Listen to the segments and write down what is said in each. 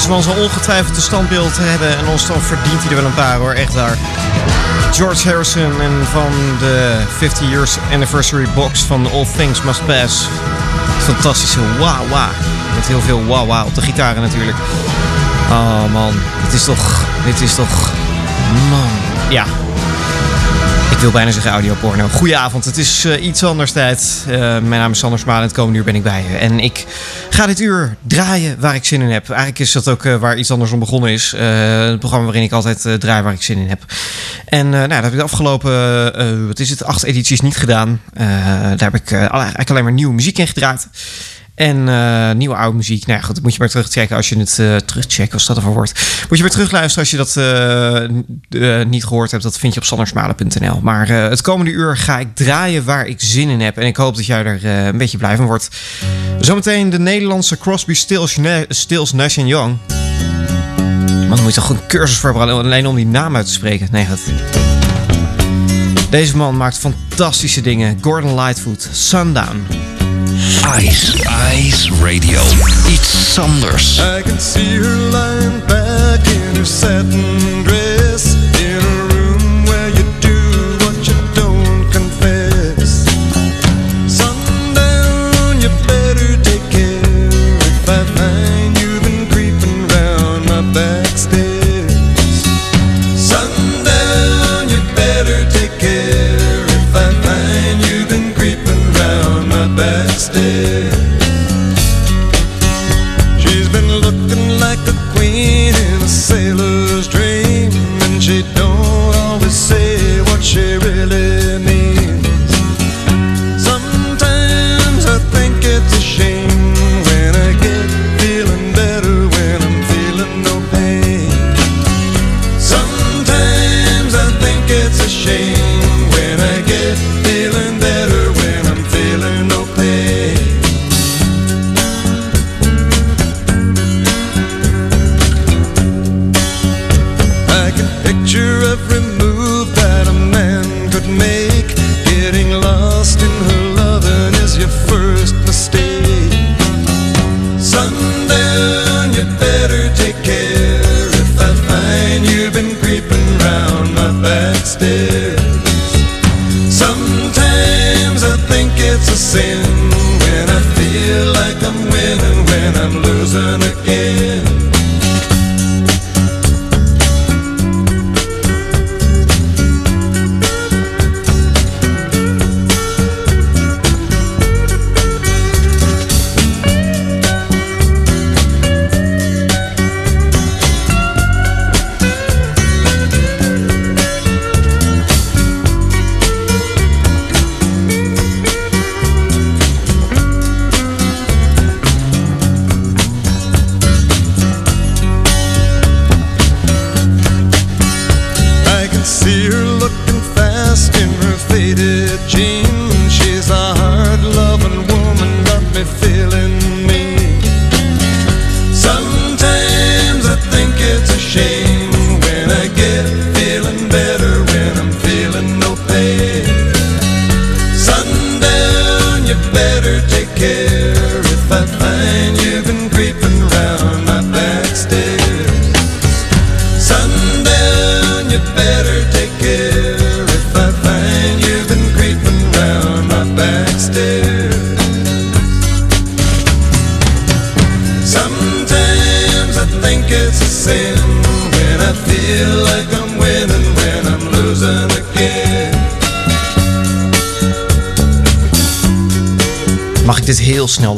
Deze man zal ongetwijfeld een standbeeld hebben en ons dan verdient hij er wel een paar hoor, echt daar. George Harrison en van de 50 years anniversary box van All Things Must Pass. Fantastische wah wah. Met heel veel wah wah op de gitaren natuurlijk. Oh man, dit is toch, dit is toch, man, ja. Ik wil bijna zeggen audioporno. Goedenavond, het is uh, iets anders tijd. Uh, mijn naam is Sander Smaal en het komende uur ben ik bij je. En ik ga dit uur draaien waar ik zin in heb. Eigenlijk is dat ook uh, waar iets anders om begonnen is. het programma waarin ik altijd draai waar ik zin in heb. En nou, dat heb ik de afgelopen, wat is het, acht edities niet gedaan. daar heb ik eigenlijk alleen maar nieuwe muziek in gedraaid. En uh, nieuwe oude muziek. Nou ja, goed, moet je maar terugchecken als je het uh, als dat ervoor wordt. Moet je maar terugluisteren als je dat uh, niet gehoord hebt. Dat vind je op sandersmalen.nl. Maar het komende uur ga ik draaien waar ik zin in heb. En ik hoop dat jij er een beetje blij van wordt. Zometeen de Nederlandse Crosby, Stills, Stills Nash Young. Man, dan moet je toch een cursus voorbereiden alleen om die naam uit te spreken. Nee, dat... Deze man maakt fantastische dingen. Gordon Lightfoot, Sundown. Ice, Ice Radio. Iets anders. I can see her lying back in her satin dress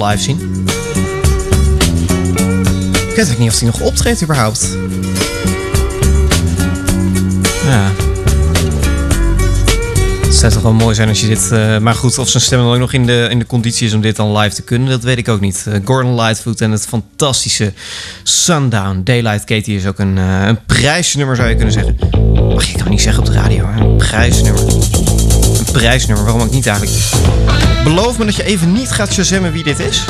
live zien? Ik weet ook niet of hij nog optreedt überhaupt. Ja. Het zou toch wel mooi zijn als je dit... eh, maar goed, of zijn stem ook nog in de, in de conditie is om dit dan live te kunnen, dat weet ik ook niet. Eh, Gordon Lightfoot en het fantastische Sundown. Daylight Katie is ook een, eh, een prijsnummer zou je kunnen zeggen. Mag ik nou niet zeggen op de radio, hè? Een prijsnummer. Prijsnummer, waarom ook niet eigenlijk? Beloof me dat je even niet gaat shazammen wie dit is.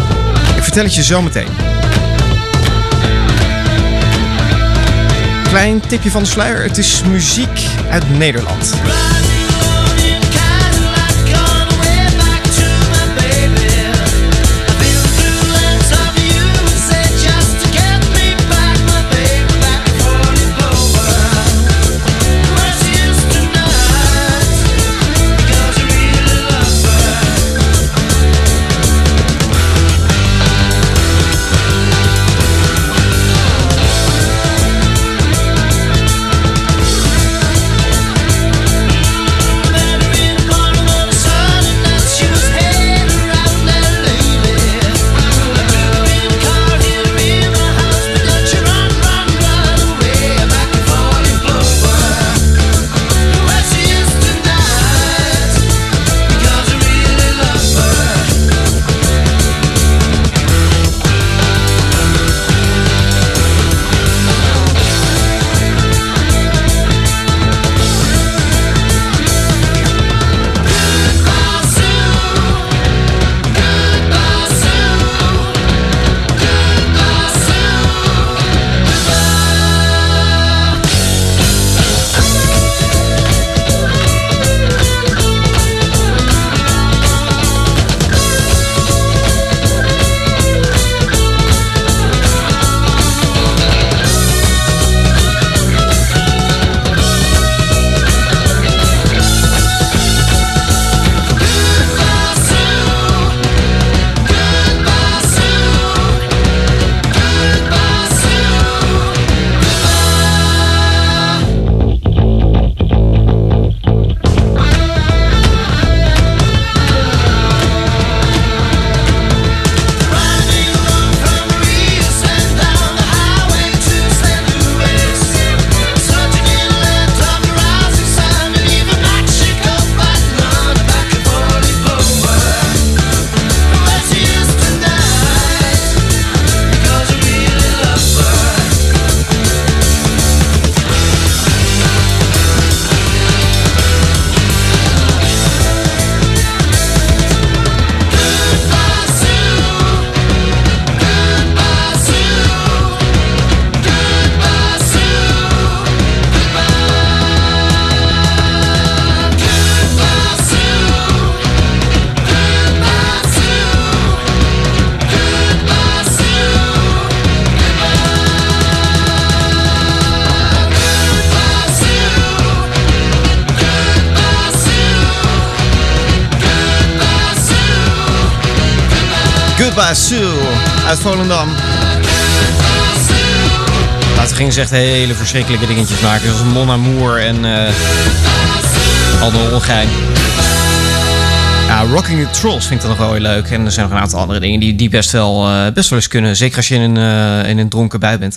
Ik vertel het je zo meteen. Klein tipje van de sluier. Het is muziek uit Nederland. Papa Sue uit Volendam. Later ging ze echt hele verschrikkelijke dingetjes maken. Zoals Mon Amour en uh, Anne Ongein. Ja, Rocking the Trolls vind ik dat nog wel heel leuk. En er zijn nog een aantal andere dingen die, die best, wel, uh, best wel eens kunnen. Zeker als je in een, uh, in een dronken bui bent.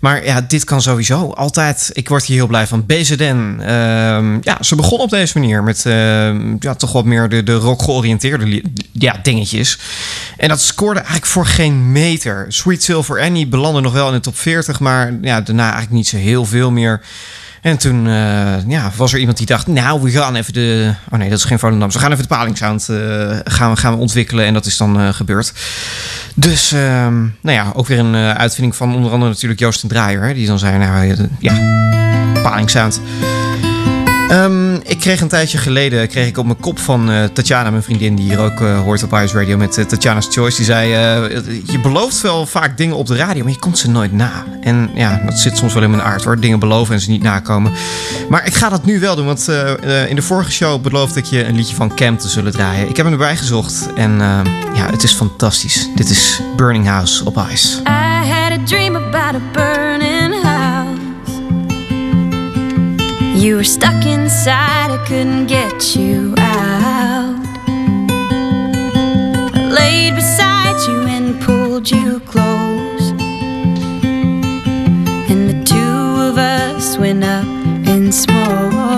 Maar ja, dit kan sowieso altijd. Ik word hier heel blij van. BZN. Uh, ja, ze begon op deze manier met ja, toch wat meer de, de rock georiënteerde ja, dingetjes. En dat scoorde eigenlijk voor geen meter. Sweet Silver Annie belandde nog wel in de top 40. Maar ja, daarna eigenlijk niet zo heel veel meer. En toen uh, ja, was er iemand die dacht, nou, we gaan even de... Oh nee, dat is geen Volendam. We gaan even de palingsound uh, gaan, gaan we ontwikkelen. En dat is dan uh, gebeurd. Dus, nou ja, ook weer een uitvinding van onder andere natuurlijk Joost en Draaier. Hè, die dan zei, nou ja, palingsound. Um, ik kreeg een tijdje geleden kreeg ik op mijn kop van uh, Tatjana, mijn vriendin, die hier ook uh, hoort op Ice Radio met uh, Tatjana's Choice. Die zei: Je belooft wel vaak dingen op de radio, maar je komt ze nooit na. En ja, dat zit soms wel in mijn aard hoor. Dingen beloven en ze niet nakomen. Maar ik ga dat nu wel doen, want in de vorige show beloofde ik je een liedje van Cam te zullen draaien. Ik heb hem erbij gezocht en ja, het is fantastisch. Dit is Burning House op Ice. I had dream about a You were stuck inside, I couldn't get you out. I laid beside you and pulled you close. And the two of us went up in smoke.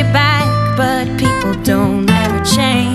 You back, but people don't ever change.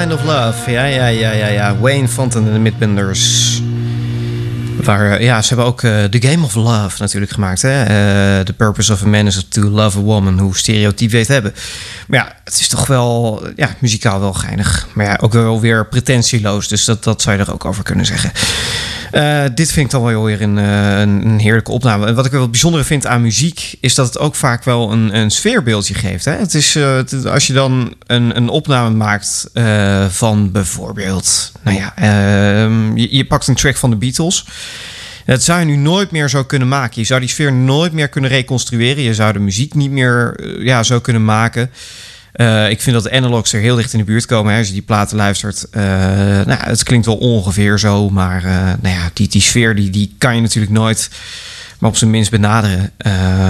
Kind of Love. Ja, ja, ja, ja, ja. Wayne Fonten en de Midbenders. Waar, eh, ja, ze hebben ook eh, The Game of Love natuurlijk gemaakt. Hè? Eh, the Purpose of a Man is to Love a Woman. Hoe stereotyp weet hebben. Maar ja, het is toch wel ja, muzikaal wel geinig. Maar ja, ook wel weer pretentieloos. Dus dat, dat zou je er ook over kunnen zeggen. Uh, dit vind ik dan wel weer een, uh, een, heerlijke opname. En wat ik wel bijzondere vind aan muziek, is dat het ook vaak wel een, een sfeerbeeldje geeft. Hè? Het is, het, als je dan een, een opname maakt van bijvoorbeeld, nou ja, ehm, je, je, pakt een track van de Beatles. Dat zou je nu nooit meer zo kunnen maken. Je zou die sfeer nooit meer kunnen reconstrueren. Je zou de muziek niet meer ja, zo kunnen maken. Uh, ik vind dat de analogs er heel dicht in de buurt komen. Hè. Als je die platen luistert. Uh, nou, het klinkt wel ongeveer zo. Maar uh, nou ja, die, die sfeer die, die kan je natuurlijk nooit maar op zijn minst benaderen.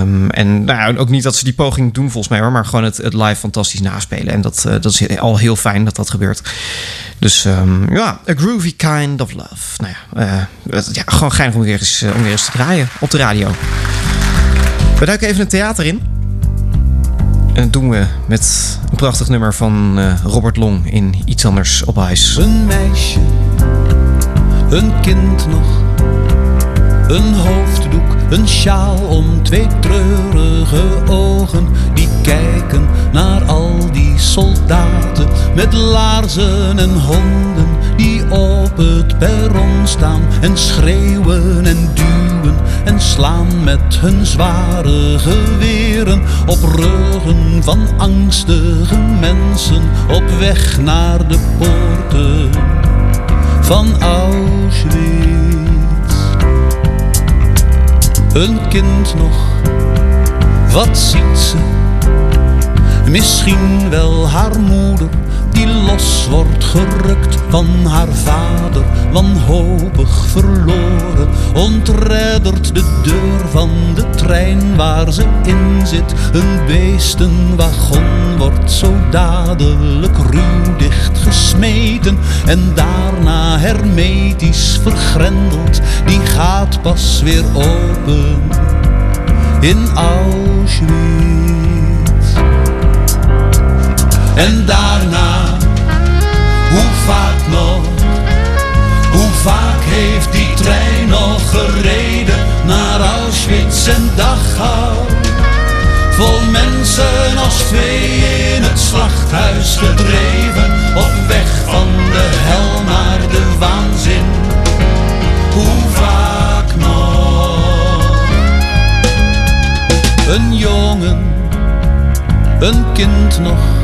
Um, en nou, ook niet dat ze die poging doen volgens mij hoor. Maar gewoon het, het live fantastisch naspelen. En dat, dat is al heel fijn dat dat gebeurt. Dus um, ja, a groovy kind of love. Nou ja, ja gewoon geinig om weer, eens, om weer eens te draaien op de radio. We duiken even een theater in. En doen we met een prachtig nummer van uh, Robert Long in Iets Anders op IJs. Een meisje, een kind nog, een hoofddoek, een sjaal om twee treurige ogen die kijken naar al die soldaten met laarzen en honden die op het perron staan en schreeuwen en duwen en slaan met hun zware geweren op ruggen van angstige mensen op weg naar de poorten van Auschwitz. Een kind nog, wat ziet ze? Misschien wel haar moeder los wordt gerukt van haar vader, wanhopig verloren, ontreddert de deur van de trein waar ze in zit. Een beestenwagon wordt zo dadelijk ruw dichtgesmeten en daarna hermetisch vergrendeld. Die gaat pas weer open in Auschwitz. En daarna, hoe vaak nog, hoe vaak heeft die trein nog gereden naar Auschwitz en Dachau? Vol mensen als vee in het slachthuis gedreven, op weg van de hel naar de waanzin. Hoe vaak nog? Een jongen, een kind nog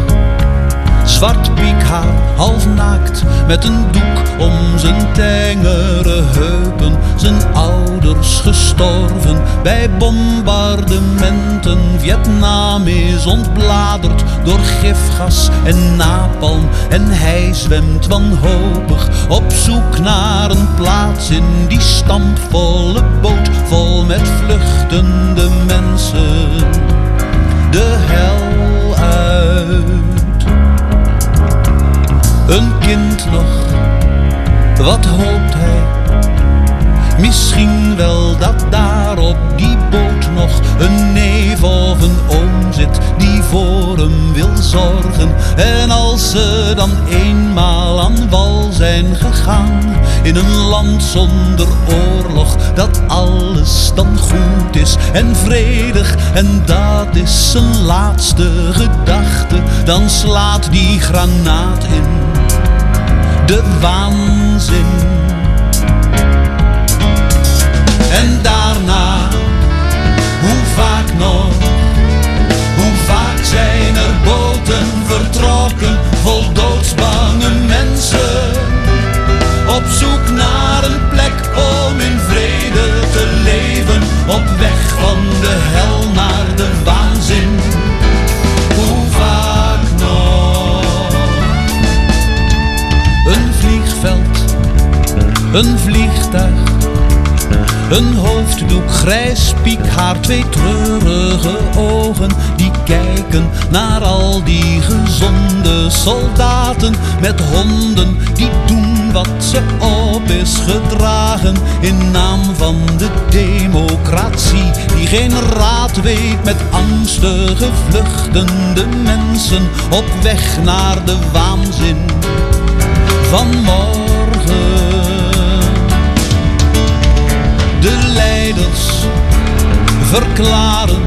zwart piekhaar, half naakt, met een doek om zijn tengere heupen. Zijn ouders gestorven bij bombardementen. Vietnam is ontbladerd door gifgas en napalm. En hij zwemt wanhopig op zoek naar een plaats in die stampvolle boot vol met vluchtende mensen. De hel uit. Een kind nog, wat hoopt hij? Misschien wel dat daar op die boot nog een neef of een oom zit die voor hem wil zorgen. En als ze dan eenmaal aan wal zijn gegaan in een land zonder oorlog, dat alles dan goed is en vredig en dat is zijn laatste gedachte, dan slaat die granaat in de waanzin. En daarna, hoe vaak nog, een vliegtuig, een hoofddoek, grijs piekhaar, twee treurige ogen die kijken naar al die gezonde soldaten met honden die doen wat ze op is gedragen in naam van de democratie die geen raad weet met angstige vluchtende mensen op weg naar de waanzin van morgen. De leiders verklaren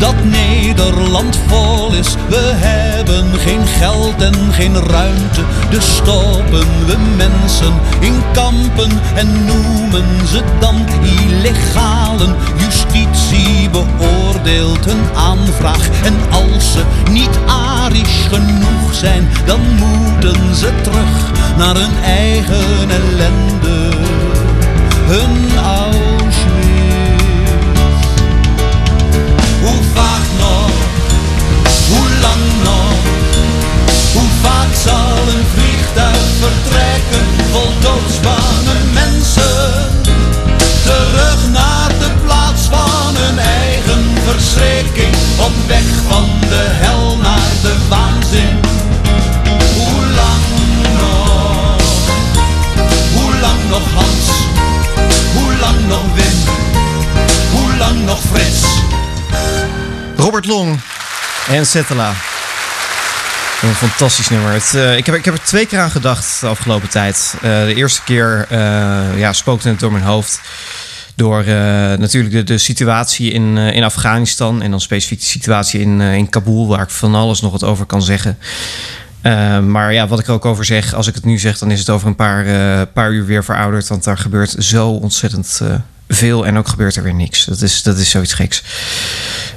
dat Nederland vol is. We hebben geen geld en geen ruimte, dus stoppen we mensen in kampen en noemen ze dan illegalen. Justitie beoordeelt een aanvraag en als ze niet arisch genoeg zijn, dan moeten ze terug naar hun eigen ellende, hun Auschwitz. Hoe vaak nog? Hoe lang nog? Hoe vaak zal een vliegtuig vertrekken vol doodsbange mensen? Terug naar de plaats van hun eigen verschrikking, op weg Robert Long en Settela. Een fantastisch nummer. Het, eh, ik, heb, ik heb er twee keer aan gedacht de afgelopen tijd. Eh, de eerste keer eh, ja, spookte het door mijn hoofd. Door natuurlijk de, de situatie in, in Afghanistan. En dan specifiek de situatie in, in Kabul, waar ik van alles nog wat over kan zeggen. Maar ja, wat ik er ook over zeg, als ik het nu zeg, dan is het over een paar, paar uur weer verouderd. Want daar gebeurt zo ontzettend veel en ook gebeurt er weer niks. Dat is, dat is zoiets geks.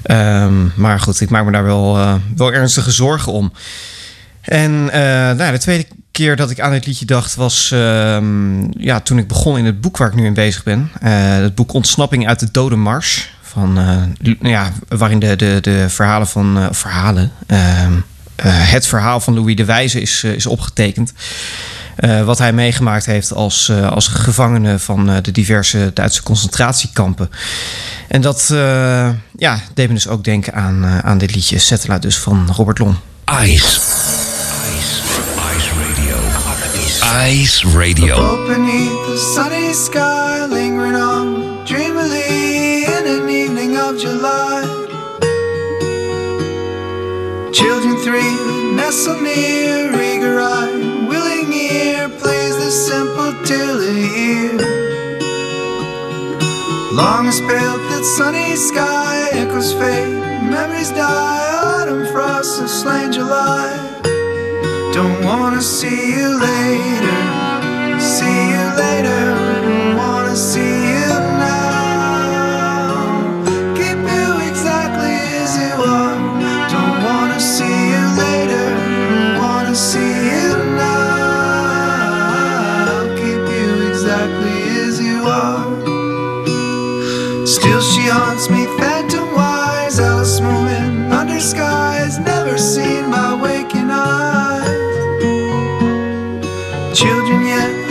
Ehm, maar goed, ik maak me daar wel, eh, wel ernstige zorgen om. En eh, nou, de tweede keer dat ik aan dit liedje dacht was ehm, ja, toen ik begon in het boek waar ik nu in bezig ben. Eh, het boek Ontsnapping uit de Dode Mars. Van, ja, waarin de, de, de verhalen van... verhalen... ehm, eh, het verhaal van Louis de Wijze is, is opgetekend. Eh, wat hij meegemaakt heeft als, eh, als gevangene van eh, de diverse Duitse concentratiekampen. En dat eh, ja, deed me dus ook denken aan, aan dit liedje Settela dus van Robert Long. Ice. Ice. Ice Radio. Ice Radio. Up beneath the sunny sky, lingering on dreamily in an evening of July. Children three nestle near, eager eye, till a year. Long as pale that sunny sky echoes fade, memories die, autumn frost has slain July. Don't wanna see you later. See you later. Still she haunts me phantom wise. Alice moving under skies never seen by waking eyes. Children yet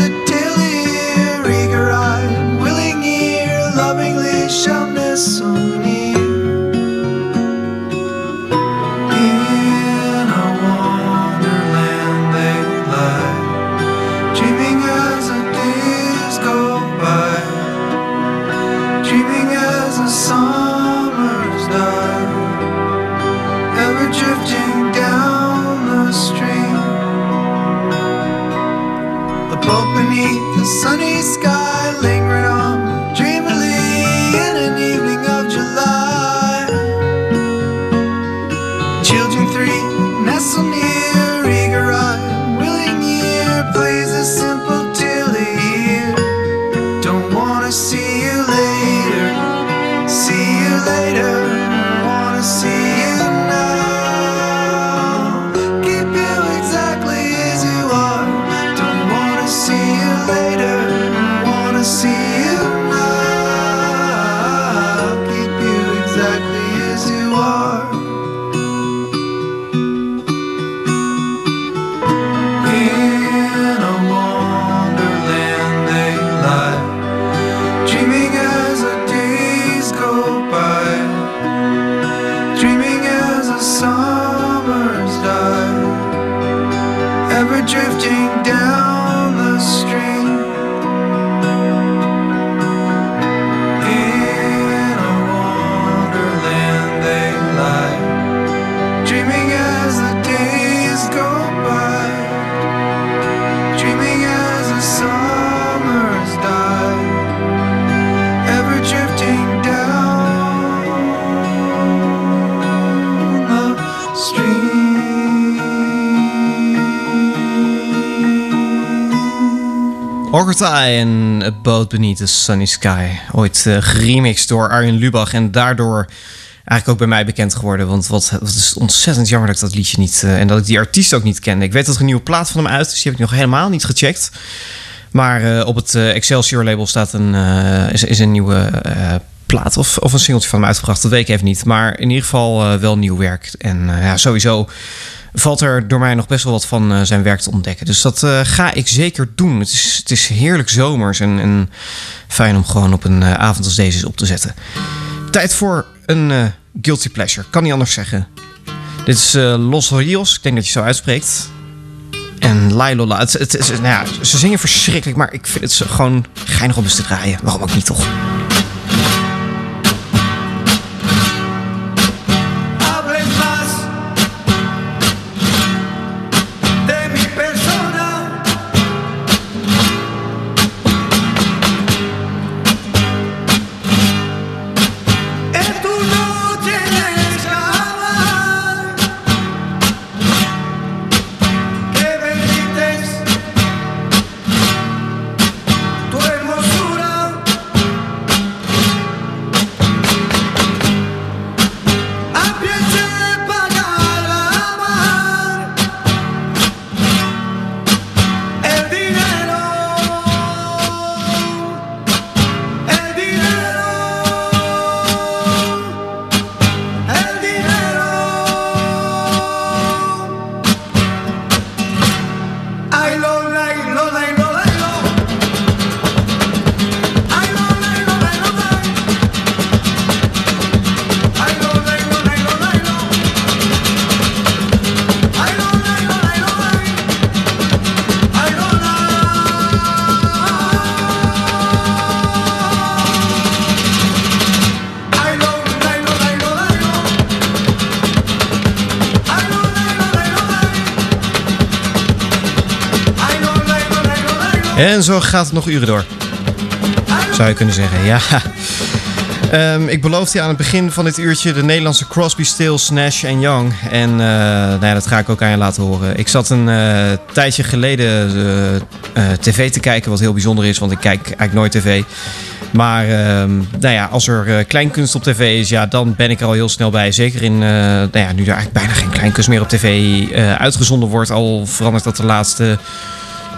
Orgotai en A Boat Beneath the Sunny Sky. Ooit uh, geremixed door Arjen Lubach en daardoor eigenlijk ook bij mij bekend geworden. Want wat, wat is ontzettend jammer dat ik dat liedje niet... Uh, en dat ik die artiest ook niet kende. Ik weet dat er een nieuwe plaat van hem uit is. Die heb ik nog helemaal niet gecheckt. Maar uh, op het Excelsior label staat een, is, is een nieuwe plaat of, of een singeltje van hem uitgebracht. Dat weet ik even niet. Maar in ieder geval wel nieuw werk. En ja, sowieso valt er door mij nog best wel wat van uh, zijn werk te ontdekken. Dus dat uh, ga ik zeker doen. Het is, het is heerlijk zomers en, en fijn om gewoon op een uh, avond als deze op te zetten. Tijd voor een guilty pleasure. Kan niet anders zeggen. Dit is Los Rios. Ik denk dat je zo uitspreekt. En Lailola. Het, het, nou ze zingen verschrikkelijk, maar ik vind het gewoon geinig om eens te draaien. Waarom ook niet toch? En zo gaat het nog uren door. Zou je kunnen zeggen, ja. Um, ik beloofde je aan het begin van dit uurtje de Nederlandse Crosby, Stills, Nash en Young. En uh, nou ja, dat ga ik ook aan je laten horen. Ik zat een uh, tijdje geleden uh, tv te kijken, wat heel bijzonder is, want ik kijk eigenlijk nooit tv. Maar ehm, nou ja, als er kleinkunst op tv is, ja, dan ben ik er al heel snel bij. Zeker in, nou ja, nu er eigenlijk bijna geen kleinkunst meer op tv uitgezonden wordt. Al verandert dat de laatste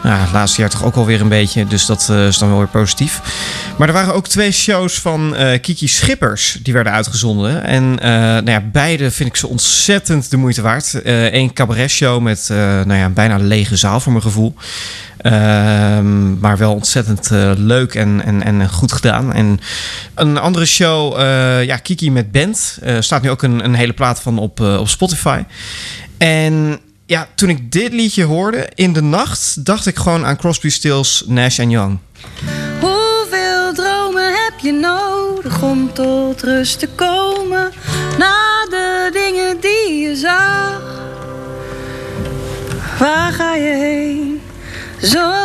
nou, laatste jaar toch ook alweer een beetje. Dus dat uh, is dan wel weer positief. Maar er waren ook twee shows van uh, Kiki Schippers die werden uitgezonden. En uh, nou ja, beide vind ik ze ontzettend de moeite waard. Eén cabaret-show met nou ja, een bijna lege zaal voor mijn gevoel. Ehm, maar wel ontzettend leuk en, en, en goed gedaan. En een andere show, ja, Kiki met band. staat nu ook een, een hele plaat van op, op Spotify. En ja, toen ik dit liedje hoorde in de nacht, dacht ik gewoon aan Crosby, Stills, Nash Young. Hoeveel dromen heb je nodig om tot rust te komen na de dingen die je zag? Waar ga je heen? Zo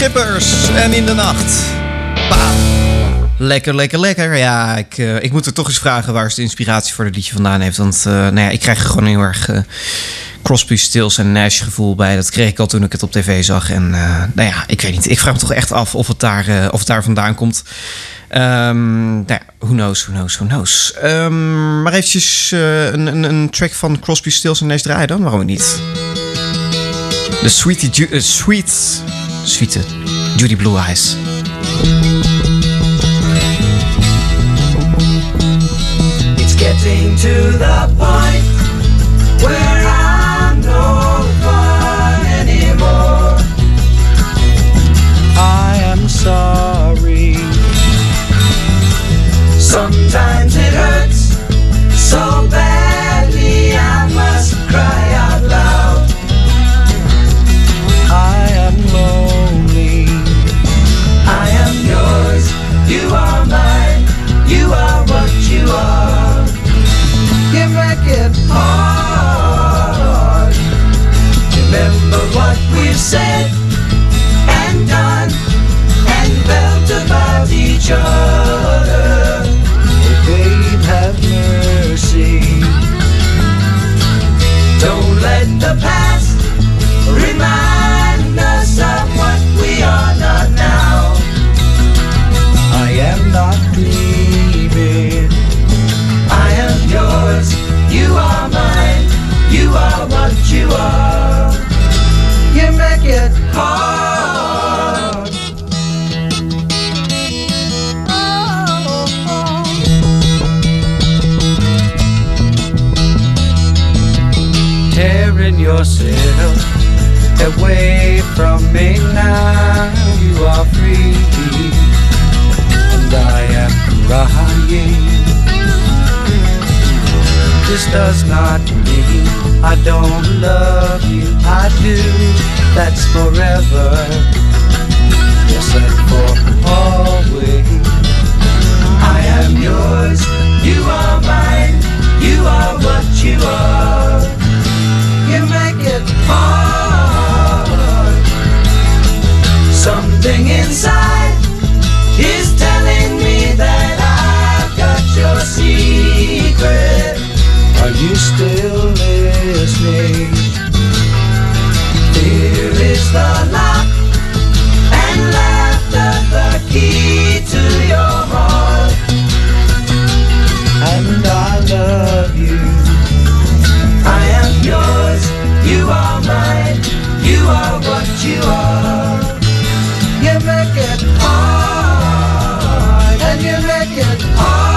Schippers en in de nacht. Lekker, lekker, lekker. Ja, ik, eh, ik moet er toch eens vragen waar ze de inspiratie voor het liedje vandaan heeft. Want eh, nou ja, ik krijg gewoon heel erg eh, Crosby, Stills en Nash gevoel bij. Dat kreeg ik al toen ik het op tv zag. En nou ja, ik weet niet. Ik vraag me toch echt af of het daar, of het daar vandaan komt. Ehm, nou ja, who knows, who knows, who knows. Ehm, maar eventjes een, een, een track van Crosby, Stills en Nash draaien dan? Waarom niet? De Sweetie, Ju- Sweet, Sweet Judy Blue Eyes. It's getting to the point where I'm you make it? hard,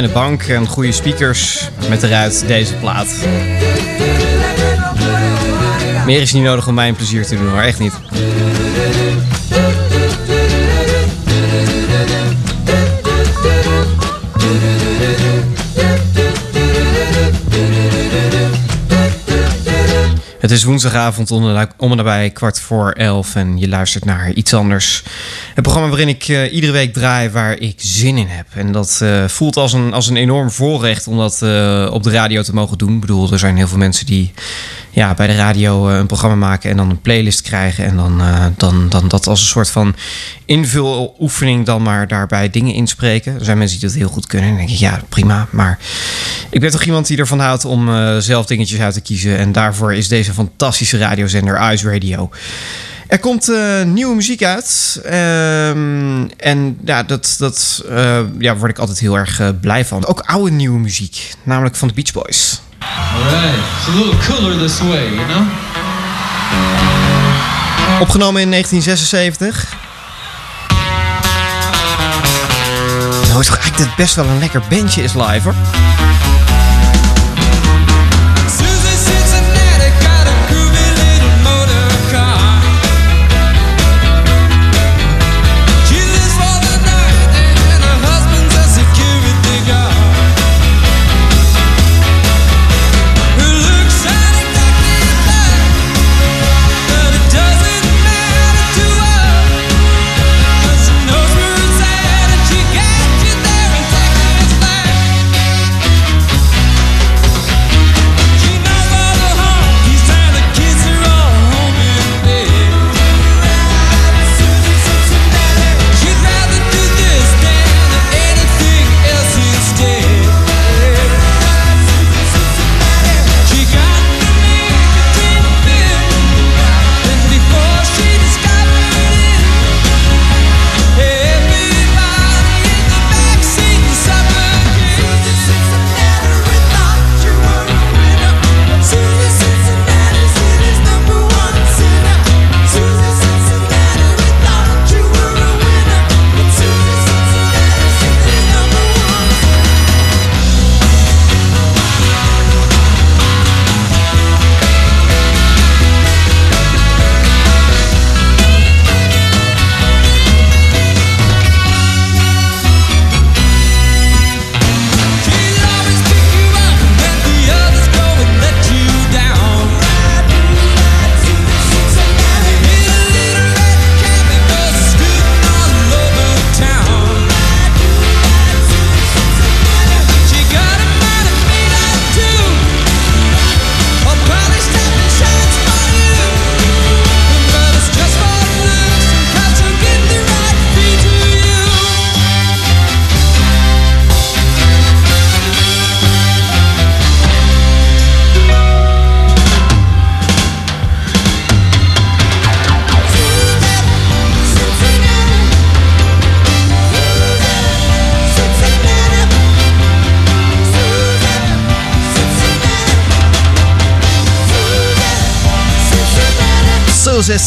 fijne bank en goede speakers met eruit deze plaat. Meer is niet nodig om mij een plezier te doen hoor, echt niet. Het is woensdagavond om en- om en nabij kwart voor elf en je luistert naar iets anders. Het programma waarin ik eh, iedere week draai waar ik zin in heb. En dat eh, voelt als een, als een enorm voorrecht om dat eh, op de radio te mogen doen. Ik bedoel, er zijn heel veel mensen die ja, bij de radio een programma maken en dan een playlist krijgen. En dan, dan, dan dat als een soort van invuloefening dan maar daarbij dingen inspreken. Er zijn mensen die dat heel goed kunnen. En dan denk ik, ja, prima. Maar ik ben toch iemand die ervan houdt om zelf dingetjes uit te kiezen. En daarvoor is deze fantastische radiozender Ice Radio. Er komt eh, nieuwe muziek uit. Ehm, en ja, dat, dat eh, ja, word ik altijd heel erg eh, blij van. Ook oude nieuwe muziek. Namelijk van de Beach Boys. Alright, it's a little cooler this way, you know? Opgenomen in 1976. Nou is toch eigenlijk dat best wel een lekker bandje is live hoor.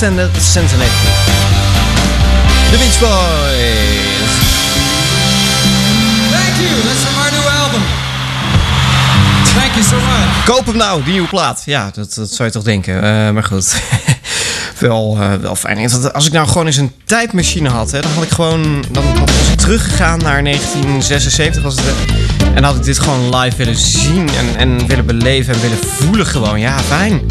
Sentinel. The Beach Boys. Thank you. That's from our new album. Thank you so much. Koop hem nou, die nieuwe plaat. Ja, dat, dat zou je toch denken. Eh, maar goed. wel, eh, wel fijn. Als ik nou gewoon eens een tijdmachine had, hè, dan had ik gewoon. Dan had- was ik teruggegaan naar 1976 was het. hè. En had ik dit gewoon live willen zien en, en willen beleven en willen voelen gewoon. Ja, fijn.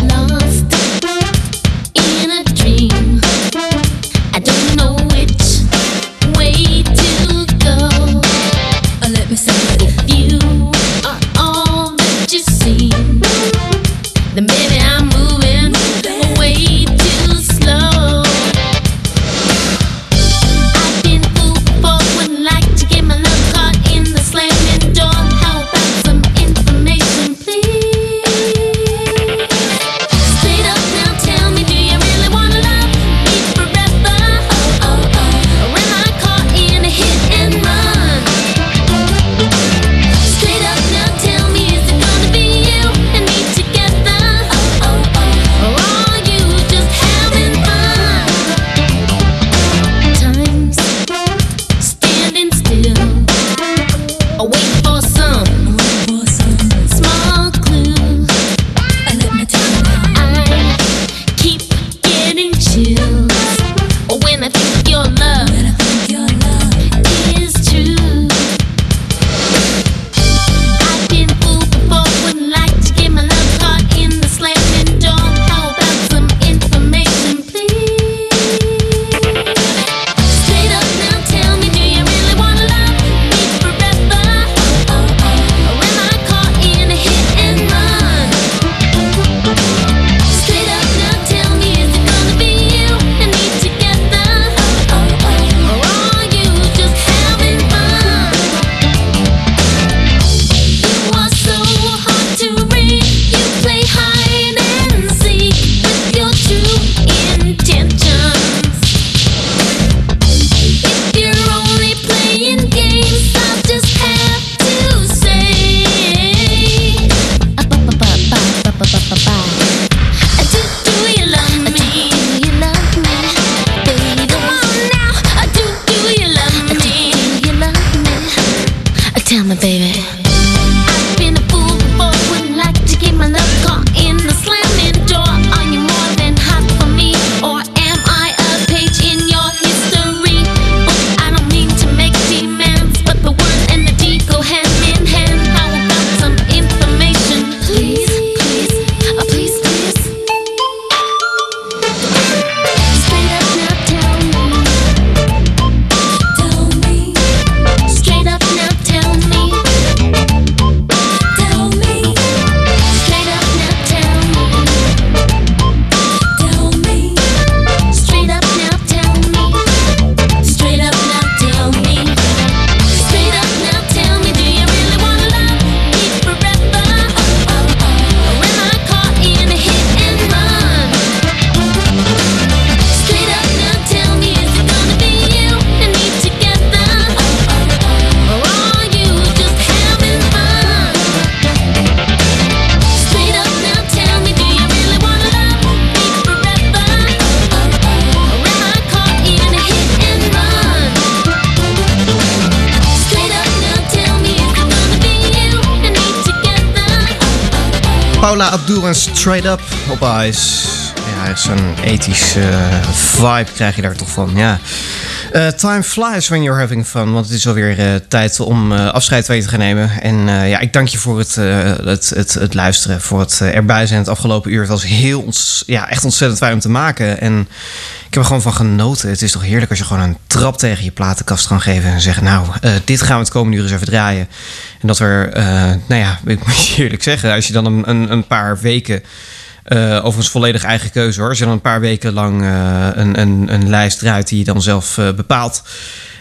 Straight Up op Ice. Ja, zo'n ethische vibe krijg je daar toch van. Ja. Eh, time flies when you're having fun. Want het is alweer eh, tijd om eh, afscheid van je te gaan nemen. En ja, ik dank je voor het, het, het, het luisteren. Voor het erbij zijn het afgelopen uur. Het was heel ja, echt ontzettend fijn om te maken. En ik heb er gewoon van genoten. Het is toch heerlijk als je gewoon een trap tegen je platenkast kan geven. En zeggen, nou, dit gaan we het komende uur eens even draaien. En dat er, nou ja, ik moet je eerlijk zeggen. Als je dan een, een, een paar weken... eh, overigens volledig eigen keuze hoor. Als je dan een paar weken lang eh, een, een, een lijst draait die je dan zelf eh, bepaalt.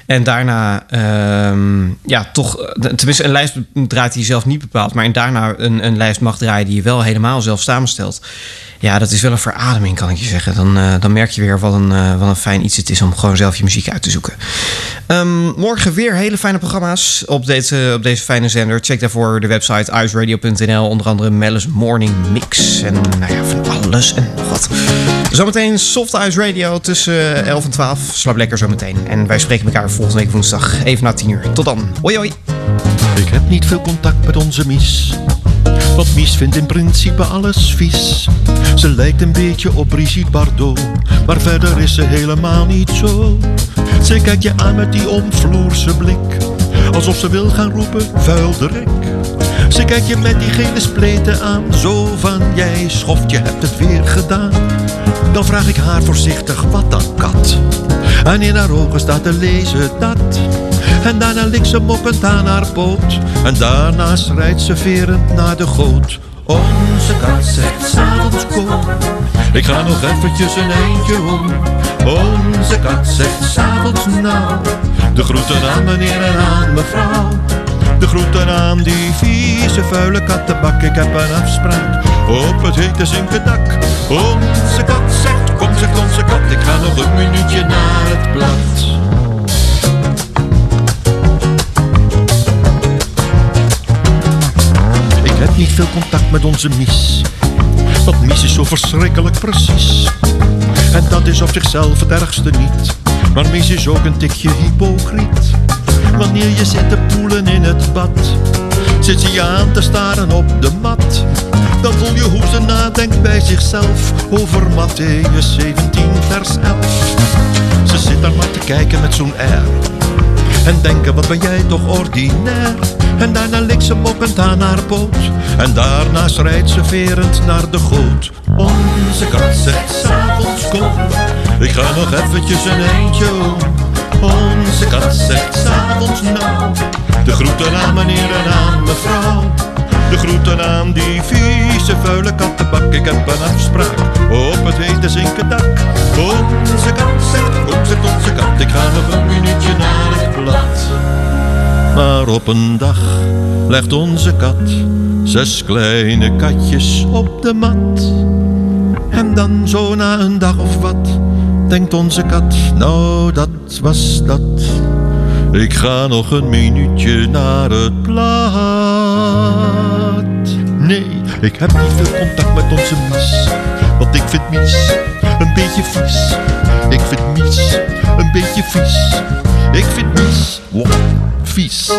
En daarna, ehm, ja, toch, eh, tenminste, een lijst draait die je zelf niet bepaalt. Maar en daarna een, een lijst mag draaien die je wel helemaal zelf samenstelt. Ja, dat is wel een verademing, kan ik je zeggen. Dan, eh, dan merk je weer wat een, eh, wat een fijn iets het is om gewoon zelf je muziek uit te zoeken. Ehm, morgen weer hele fijne programma's op deze, op deze fijne zender. Check daarvoor de website iceradio.nl. Onder andere Mellis Morning Mix. En nou ja, van alles en nog wat. Zometeen Soft Ice Radio tussen 11 en 12. Slaap lekker zometeen. En wij spreken elkaar volgende week woensdag even na 10 uur. Tot dan. Hoi hoi. Ik heb niet veel contact met onze Mies. Want Mies vindt in principe alles vies. Ze lijkt een beetje op Brigitte Bardot. Maar verder is ze helemaal niet zo. Ze kijkt je aan met die omvloerse blik. Alsof ze wil gaan roepen, vuil de. Ze kijkt je met die gele spleten aan. Zo van, jij schoft, je hebt het weer gedaan. Dan vraag ik haar voorzichtig, wat dan kat? En in haar ogen staat te lezen dat. En daarna likt ze mokkend aan haar poot. En daarna rijdt ze verend naar de goot. Onze kat zegt s'avonds kom. Ik ga nog eventjes een eindje om. Onze kat zegt s'avonds nou. De groeten aan meneer en aan mevrouw. De groeten aan die vieze vuile kattenbak. Ik heb een afspraak op het hete zinkendak. Onze kat zegt kom zegt onze kat. Ik ga nog een minuutje naar het blad. Ik heb niet veel contact met onze Mies. Want Mies is zo verschrikkelijk precies. En dat is op zichzelf het ergste niet. Maar Mies is ook een tikje hypocriet. Wanneer je zit te poelen in het bad, zit ze je aan te staren op de mat. Dan voel je hoe ze nadenkt bij zichzelf over Matthäus 17 vers 11. Ze zit daar maar te kijken met zo'n air. En denken, wat ben jij toch ordinair? En daarna likt ze mokkend aan haar poot. En daarna rijdt ze verend naar de goot. Onze kat zegt s'avonds kom. Ik ga nog eventjes een eindje om. Onze kat zegt s'avonds nou. De groeten aan meneer en aan mevrouw. De groeten aan die vieze vuile kattenbak. Ik heb een afspraak op het hete zinkendak. Onze kat zegt, kom zegt onze kat. Ik ga nog een minuutje naar het blad. Maar op een dag legt onze kat zes kleine katjes op de mat. En dan zo na een dag of wat denkt onze kat, nou dat was dat. Ik ga nog een minuutje naar het blad. Nee, ik heb niet veel contact met onze Mies. Want ik vind Mies een beetje vies. Ik vind Mies een beetje vies. Ik vind Mies wow, vies.